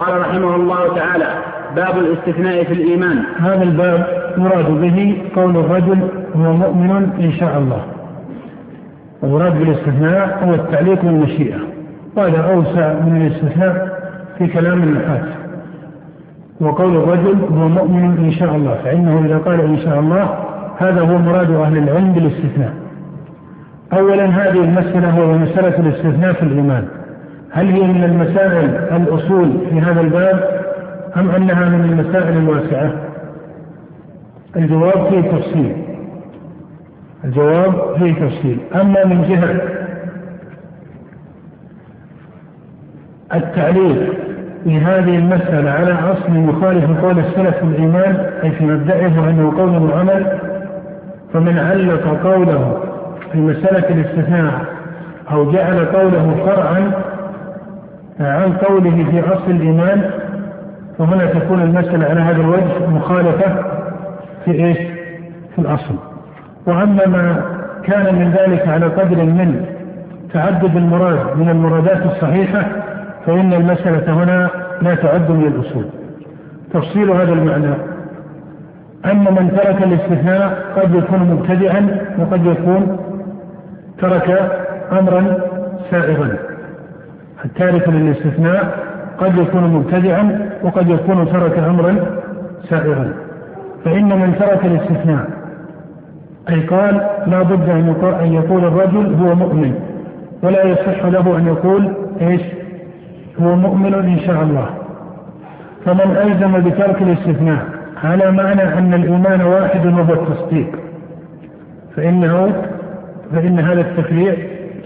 قال رحمه الله تعالى باب الاستثناء في الإيمان. هذا الباب يراد به قول الرجل هو مؤمن إن شاء الله. المراد بالاستثناء هو التعليق بالمشيئة وهذا أوسع من الاستثناء في كلام النحاة. وقول الرجل هو مؤمن إن شاء الله. فإنه إذا قال إن شاء الله هذا هو مراد أهل العلم بالاستثناء. أولا هذه المسألة هو مسألة الاستثناء في الإيمان. هل هي من المسائل الأصول في هذا الباب أم أنها من المسائل الواسعة؟ الجواب فيه تفصيل الجواب فيه تفصيل أما من جهة التعليق في هذه المسألة على أصل مخالف قول السلف في الإيمان أي في مبدئه أنه قول وعمل فمن علق قوله في مسألة الاستثناء أو جعل قوله فرعا عن قوله في أصل الإيمان فهنا تكون المسألة على هذا الوجه مخالفة في إيش؟ في الأصل. وأما ما كان من ذلك على قدر من تعدد المراد من المرادات الصحيحة فإن المسألة هنا لا تعد من الأصول. تفصيل هذا المعنى. أن من ترك الاستثناء قد يكون مبتدعا وقد يكون ترك أمرا سائغا. التارك للاستثناء قد يكون مبتدعا وقد يكون ترك أمرا سائغا. فإن من ترك الاستثناء أي قال لا بد أن يقول الرجل هو مؤمن ولا يصح له أن يقول إيش؟ هو مؤمن إن شاء الله. فمن ألزم بترك الاستثناء على معنى أن الإيمان واحد وهو التصديق فإنه فإن هذا التفريع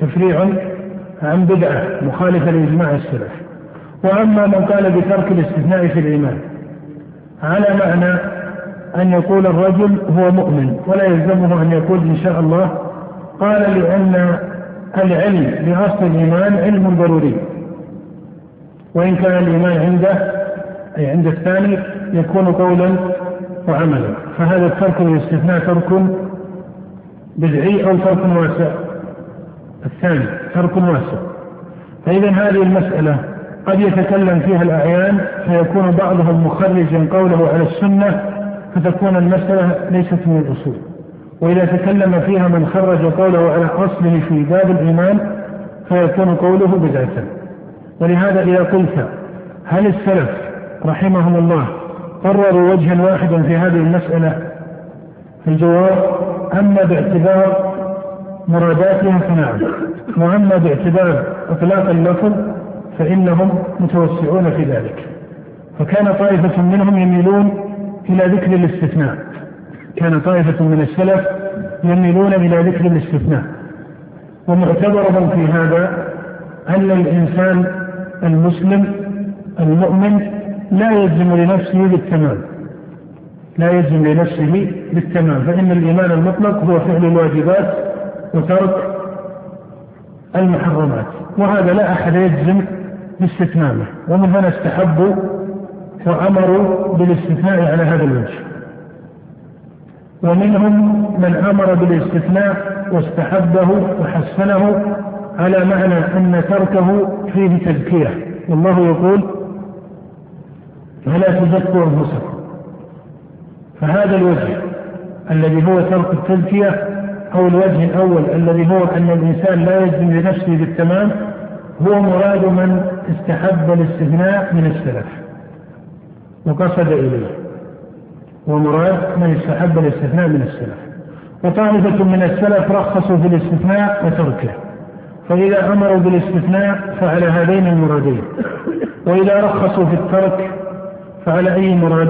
تفريع عن بدعة مخالفة لإجماع السلف. وأما من قال بترك الاستثناء في الإيمان على معنى أن يقول الرجل هو مؤمن ولا يلزمه أن يقول إن شاء الله قال لأن العلم بأصل الإيمان علم ضروري. وإن كان الإيمان عنده أي عند الثاني يكون قولا وعملا. فهذا الترك والاستثناء ترك بدعي أو ترك واسع الثاني ترك واسع فإذا هذه المسألة قد يتكلم فيها الأعيان فيكون بعضهم مخرجا قوله على السنة فتكون المسألة ليست من الأصول. وإذا تكلم فيها من خرج قوله على أصله في باب الإيمان فيكون قوله بدعة. ولهذا إذا قلت هل السلف رحمهم الله قرروا وجها واحدا في هذه المسألة؟ الجواب أما باعتبار مراداتها فنعم وأما باعتبار إطلاق اللفظ فإنهم متوسعون في ذلك. فكان طائفة منهم يميلون إلى ذكر الاستثناء. كان طائفة من السلف يميلون إلى ذكر الاستثناء. ومعتبرهم في هذا أن الإنسان المسلم المؤمن لا يلزم لنفسه بالتمام. لا يلزم لنفسه بالتمام. فإن الإيمان المطلق هو فعل الواجبات وترك المحرمات. وهذا لا أحد يجزم باستتمامه. ومن هنا استحبوا وأمروا بالاستثناء على هذا الوجه. ومنهم من أمر بالاستثناء واستحبه وحسنه على معنى أن تركه فيه تزكية والله يقول فلا تزكوا أنفسكم. فهذا الوجه الذي هو ترك التزكية أو الوجه الأول الذي هو أن الإنسان لا يجزم لنفسه بالتمام هو مراد من استحب الاستثناء من السلف. وقصد إليه. ومراد من استحب الاستثناء من السلف. وطائفة من السلف رخصوا في الاستثناء وتركه. فإذا أمروا بالاستثناء فعلى هذين المرادين. وإذا رخصوا في الترك فعلى أي مراد؟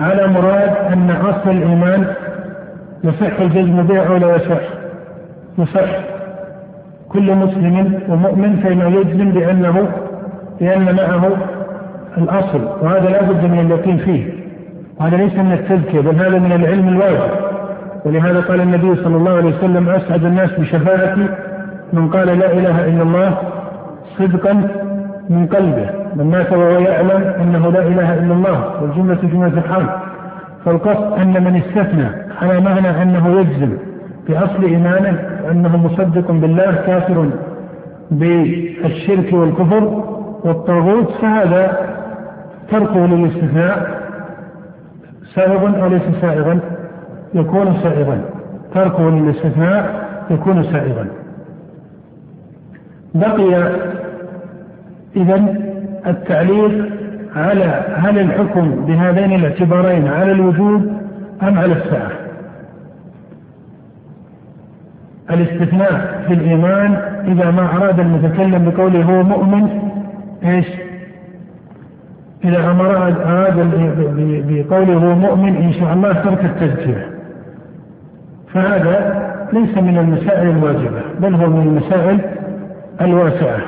على مراد أن أصل الإيمان يصح الجزم به أو لا يصح؟ يصح. كل مسلم ومؤمن فإنه يجزم بأنه بأن معه الأصل وهذا لا بد من اليقين فيه. وهذا ليس من التزكية بل هذا من العلم الواجب. ولهذا قال النبي صلى الله عليه وسلم أسعد الناس بشفاعتي من قال لا إله إلا الله صدقا من قلبه. من مات وهو يعلم أنه لا إله إلا الله. والجملة جملة الحال. فالقصد أن من استثنى على معنى أنه يجزم بأصل إيمانه أنه مصدق بالله كافر بالشرك والكفر والطاغوت فهذا تركه للاستثناء سائغ أو ليس سائغا يكون سائغا تركه للاستثناء يكون سائغا بقي إذا التعليق على هل الحكم بهذين الاعتبارين على الوجود أم على الساعة. الاستثناء في الإيمان إذا ما أراد المتكلم بقوله هو مؤمن إيش؟ إذا أمر أراد بقوله هو مؤمن إن شاء الله ترك التذكير. فهذا ليس من المسائل الواجبة بل هو من المسائل الواسعة.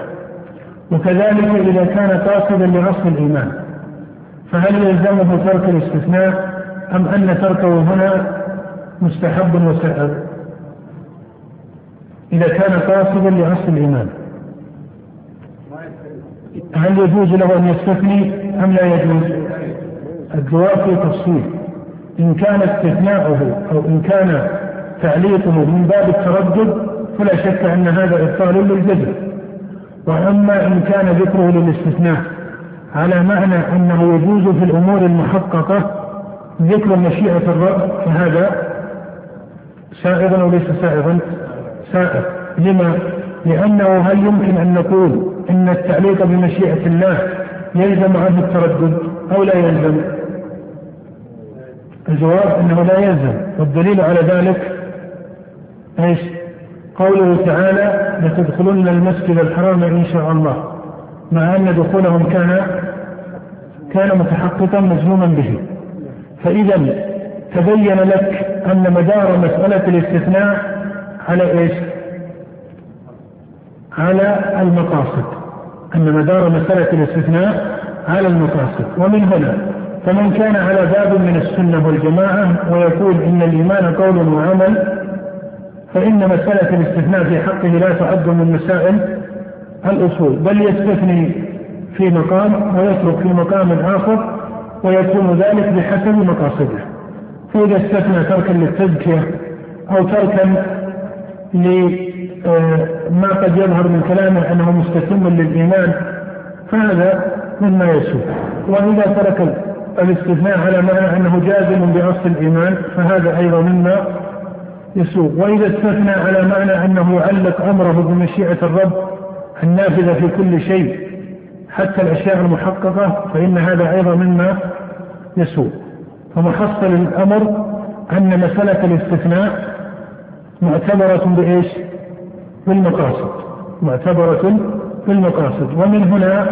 وكذلك إذا كان قاصدا لأصل الإيمان فهل يلزمه ترك الاستثناء أم أن تركه هنا مستحب إذا كان قاصدا لأصل الإيمان. هل يجوز له أن يستثني أم لا يجوز؟ الجواب في تفصيل إن كان استثناؤه أو إن كان تعليقه من باب التردد فلا شك أن هذا إبطال للجزم. وأما إن كان ذكره للاستثناء على معنى أنه يجوز في الأمور المحققة ذكر مشيئة الرب فهذا سائغا وليس سائغا. سائغ لما؟ لأنه هل يمكن أن نقول أن التعليق بمشيئة الله يلزم عنه التردد أو لا يلزم؟ الجواب أنه لا يلزم والدليل على ذلك إيش؟ قوله تعالى لتدخلن المسجد الحرام إن شاء الله مع أن دخولهم كان كان متحققا مجزوما به فإذا تبين لك أن مدار مسألة الاستثناء على إيش؟ على المقاصد. أن مدار مسألة الاستثناء على المقاصد. ومن هنا فمن كان على باب من السنة والجماعة ويقول إن الإيمان قول وعمل فإن مسألة الاستثناء في حقه لا تعد من مسائل الأصول. بل يستثني في مقام ويترك في مقام آخر ويكون ذلك بحسب مقاصده. فإذا استثنى تركا للتزكية أو تركا لما قد يظهر من كلامه أنه مستتم للإيمان فهذا مما يسوء. وإذا ترك الاستثناء على معنى أنه جازم بأصل الإيمان فهذا أيضا مما يسوق وإذا استثنى على معنى أنه يعلق أمره بمشيئة الرب النافذة في كل شيء حتى الأشياء المحققة فإن هذا أيضا مما يسوء. فمحصل الأمر أن مسألة الاستثناء معتبرة بإيش؟ بالمقاصد. معتبرة بالمقاصد. ومن هنا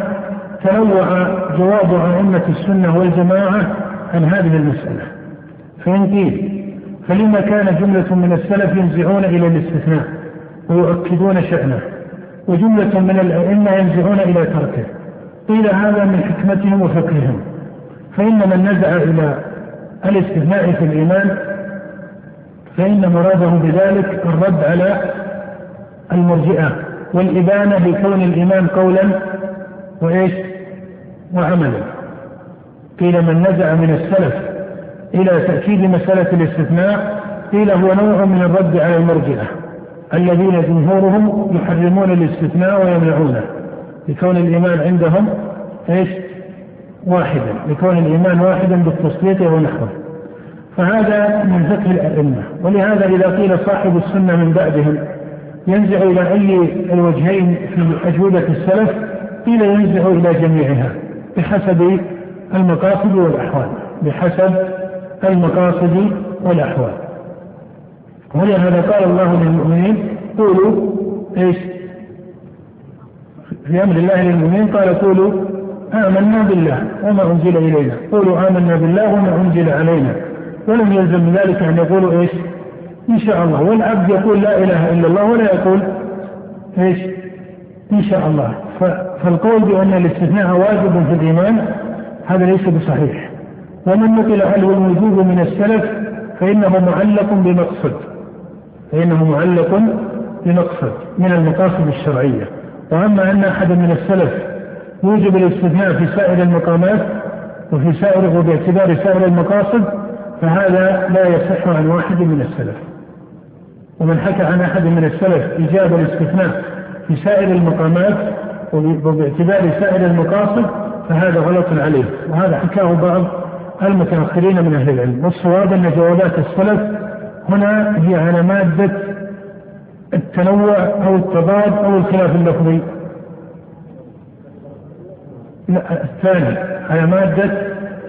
تنوع جواب أئمة السنة والجماعة عن هذه المسألة. فإن قيل فلما كان جملة من السلف ينزعون إلى الاستثناء ويؤكدون شأنه وجملة من الأئمة ينزعون إلى تركه قيل هذا من حكمتهم وفقههم فإن من نزع إلى الاستثناء في الإيمان فإن مراده بذلك الرد على المرجئة والإبانة لكون الإيمان قولا وإيش؟ وعملا. قيل من نزع من السلف إلى تأكيد مسألة الاستثناء قيل هو نوع من الرد على المرجئة الذين جمهورهم يحرمون الاستثناء ويمنعونه لكون الإيمان عندهم إيش؟ واحدا لكون الإيمان واحدا بالتصديق ونحوه. فهذا من فقه الأئمة. ولهذا إذا قيل صاحب السنة من بعدهم ينزع إلى أي الوجهين في أجوبة السلف؟ قيل ينزع إلى جميعها بحسب المقاصد والأحوال. بحسب المقاصد والأحوال. ولهذا قال الله للمؤمنين قولوا إيش؟ في أمر الله للمؤمنين قال قولوا آمنا بالله وما أنزل إلينا. قولوا آمنا بالله وما أنزل علينا. ولم يلزم من ذلك أن يقولوا إيش؟ إن شاء الله. والعبد يقول لا إله إلا الله ولا يقول إيش؟ إن شاء الله. فالقول بأن الاستثناء واجب في الإيمان هذا ليس بصحيح. ومن نقل عنه الوجوب من السلف فإنه معلق بمقصد. فإنه معلق بمقصد من المقاصد الشرعية. وأما أن أحدا من السلف يوجب الاستثناء في سائر المقامات وفي سائر وباعتبار سائر المقاصد فهذا لا يصح عن واحد من السلف. ومن حكى عن أحد من السلف إيجاب الاستثناء في سائر المقامات وباعتبار سائر المقاصد فهذا غلط عليه. وهذا حكاه بعض المتأخرين من أهل العلم. والصواب أن جوابات السلف هنا هي على مادة التنوع أو التضاد أو الخلاف اللفظي. الثاني على مادة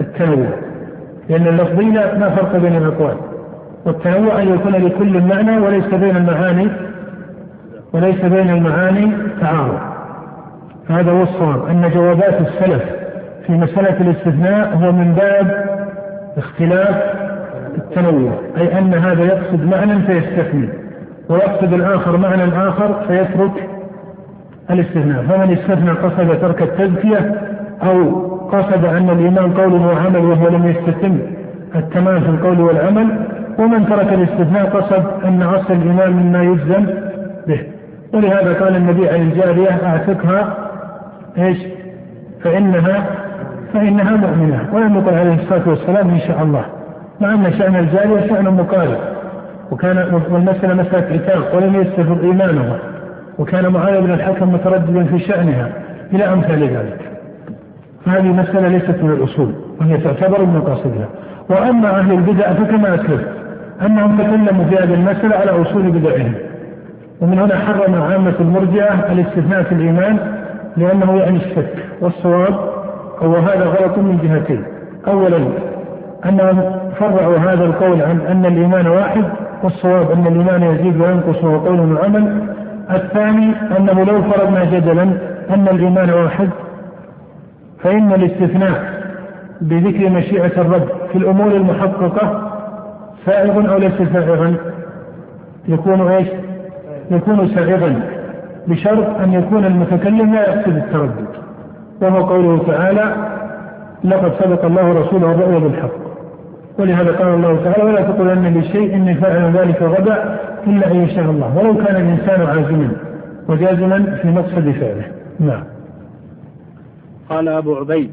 التنوع. لأن اللفظية لا فرق بين الأقوال. والتنوع أن يكون لكل معنى وليس بين المعاني وليس بين المعاني تعارض. هذا هو الصواب. أن جوابات السلف في مسألة الاستثناء هو من باب اختلاف التنوع. أي أن هذا يقصد معنى فيستثني ويقصد الآخر معنى آخر فيترك الاستثناء. فمن استثنى قصد ترك التزكية أو قصد أن الإيمان قول وعمل وهو لم يستتم التمام في القول والعمل ومن ترك الاستثناء قصد أن أصل الإيمان مما يجزم به. ولهذا قال النبي عن الجارية أعتقها؟ إيش؟ فإنها فإنها مؤمنة. ولم يقل عليه الصلاة والسلام إن شاء الله. مع أن شأن الجارية شأن مقارب وكان والمسألة مسألة عتاق ولم يستفر إيمانها. وكان معاوية بن الحكم مترددا في شأنها إلى أمثال ذلك. فهذه مسألة ليست من الأصول وهي تعتبر من مقاصدها. وأما أهل البدع فكما أسلفت أنهم تكلموا في هذه المسألة على أصول بدعهم. ومن هنا حرم عامة المرجئة الاستثناء في الإيمان لأنه يعني الشك والصواب هو هذا غلط من جهتين. أولا أنهم فرعوا هذا القول عن أن الإيمان واحد والصواب أن الإيمان يزيد وينقص وهو قول وعمل. الثاني أنه لو فرضنا جدلا أن الإيمان واحد فإن الاستثناء بذكر مشيئة الرب في الأمور المحققة سائغ أو ليس سائغا يكون إيش؟ يكون سائغا بشرط أن يكون المتكلم لا يقصد التردد وهو قوله تعالى لقد سبق الله رسوله الرؤيا بالحق. ولهذا قال الله تعالى ولا تقولن لشيء إني فاعل ذلك غدا إلا أن يشاء الله. ولو كان الإنسان عازما وجازما في مقصد فعله. نعم. قال أبو عبيد.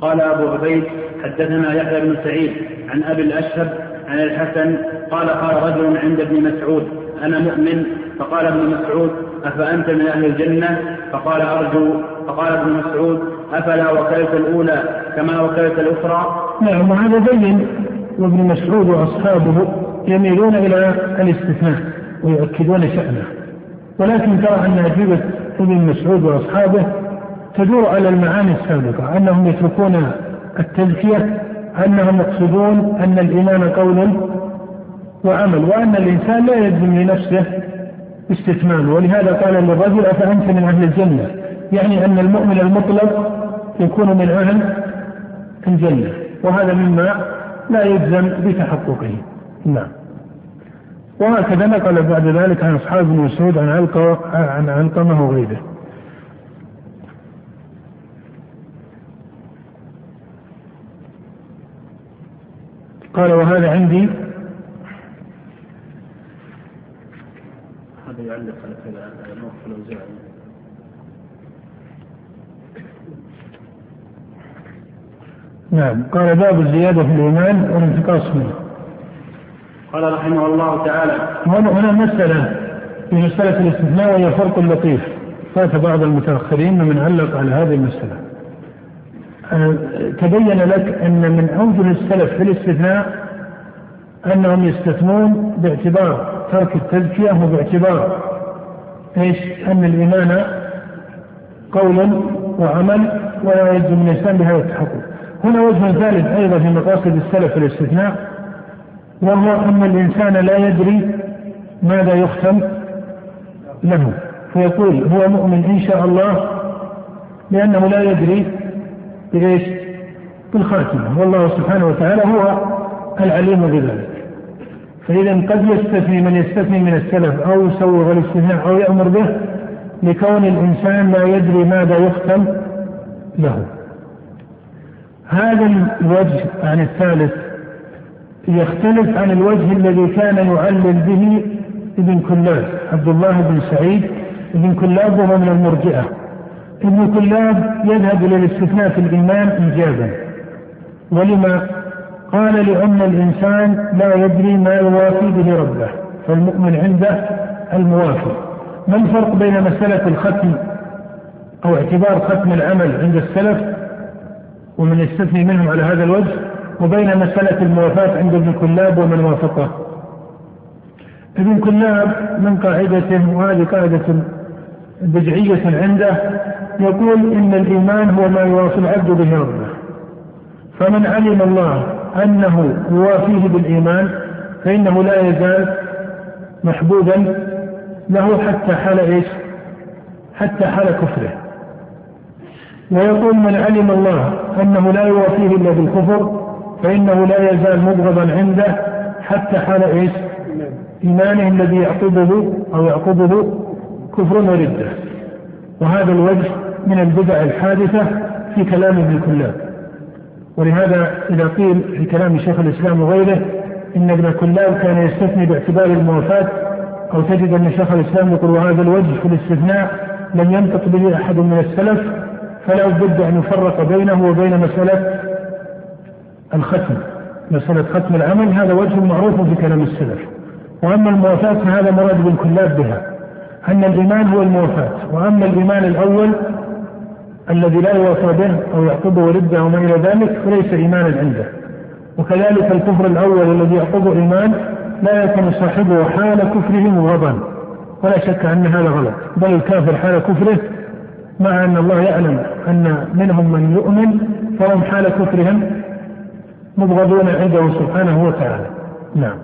قال أبو عبيد حدثنا يحيى بن سعيد عن أبي الأشهب عن الحسن قال قال رجل عند ابن مسعود أنا مؤمن؟ فقال ابن مسعود أفأنت من أهل الجنة؟ فقال أرجو. فقال ابن مسعود أفلا وكلت الأولى كما وكلت الأخرى؟ نعم وهذا بين وابن مسعود وأصحابه يميلون إلى الاستثناء ويؤكدون شأنه. ولكن ترى أن أجوبة ابن مسعود واصحابه تدور على المعاني السابقة أنهم يتركون التزكيه أنهم يقصدون أن الإيمان قول وعمل وأن الإنسان لا يلزم لنفسه استثمان ولهذا قال للرجل أفأنت من أهل الجنة؟ يعني أن المؤمن المطلق يكون من أهل الجنة وهذا مما لا يلزم بتحققه. نعم. وهكذا نقل بعد ذلك عن أصحاب ابن مسعود عن علقمه عن علقمه وغيره. قال وهذا عندي. هذا يعلق على كذا موقف نعم. قال باب الزيادة في الإيمان والانتقاص منه. قال رحمه الله تعالى هنا مسألة في مسألة الاستثناء وهي فرق لطيف فات بعض المتأخرين من علق على هذه المسألة تبين لك أن من أوجه السلف في الاستثناء أنهم يستثنون باعتبار ترك التزكية وباعتبار إيش؟ أن الإيمان قول وعمل ولا يلزم الإنسان بهذا التحقق. هنا وجه ثالث أيضا في مقاصد السلف في الاستثناء وهو أن الإنسان لا يدري ماذا يختم له. فيقول هو مؤمن إن شاء الله لأنه لا يدري بإيش؟ بالخاتمة والله سبحانه وتعالى هو العليم بذلك. فإذا قد يستثني من يستثني من السلف أو يسوغ الاستثناء أو يأمر به لكون الإنسان لا يدري ماذا يختم له. هذا الوجه عن الثالث يختلف عن الوجه الذي كان يعلل به ابن كلاب عبد الله بن سعيد ابن كلاب وهو من المرجئة. ابن كلاب يذهب إلى الاستثناء في الإيمان إيجابا. ولما قال لأن الإنسان لا يدري ما يوافي به ربه فالمؤمن عنده الموافي. ما الفرق بين مسألة الختم أو اعتبار ختم العمل عند السلف؟ ومن يستثني منهم على هذا الوجه؟ وبين مسألة الموافاة عند ابن كلاب ومن وافقه ابن كلاب من قاعدته وهذه قاعدة بدعية عنده يقول إن الإيمان هو ما يوافي العبد به ربه فمن علم الله أنه يوافيه بالإيمان فإنه لا يزال محبوبا له حتى حال إيش؟ حتى حال كفره. ويقول من علم الله أنه لا يوافيه إلا بالكفر فإنه لا يزال مبغضا عنده حتى حال إيش؟ إيمانه الذي يعقبه أو يعقبه كفر وردة. وهذا الوجه من البدع الحادثة في كلام ابن كلاب. ولهذا إذا قيل في كلام شيخ الإسلام وغيره إن ابن كلاب كان يستثني باعتبار الموافاة أو تجد أن شيخ الإسلام يقول وهذا الوجه في الاستثناء لم ينطق به أحد من السلف فلا بد أن يفرق بينه وبين مسألة الختم مسألة ختم العمل هذا وجه معروف في كلام السلف. وأما الموافاة فهذا مراد بالكلاب بها. أن الإيمان هو الموافاة. وأما الإيمان الأول الذي لا يوافى به أو يعقبه ردة وما إلى ذلك فليس إيمانا عنده. وكذلك الكفر الأول الذي يعقبه إيمان لا يكون صاحبه حال كفره مغضا ولا شك أن هذا غلط. بل الكافر حال كفره مع أن الله يعلم أن منهم من يؤمن فهم حال كفرهم مبغضون عنده سبحانه وتعالى. نعم.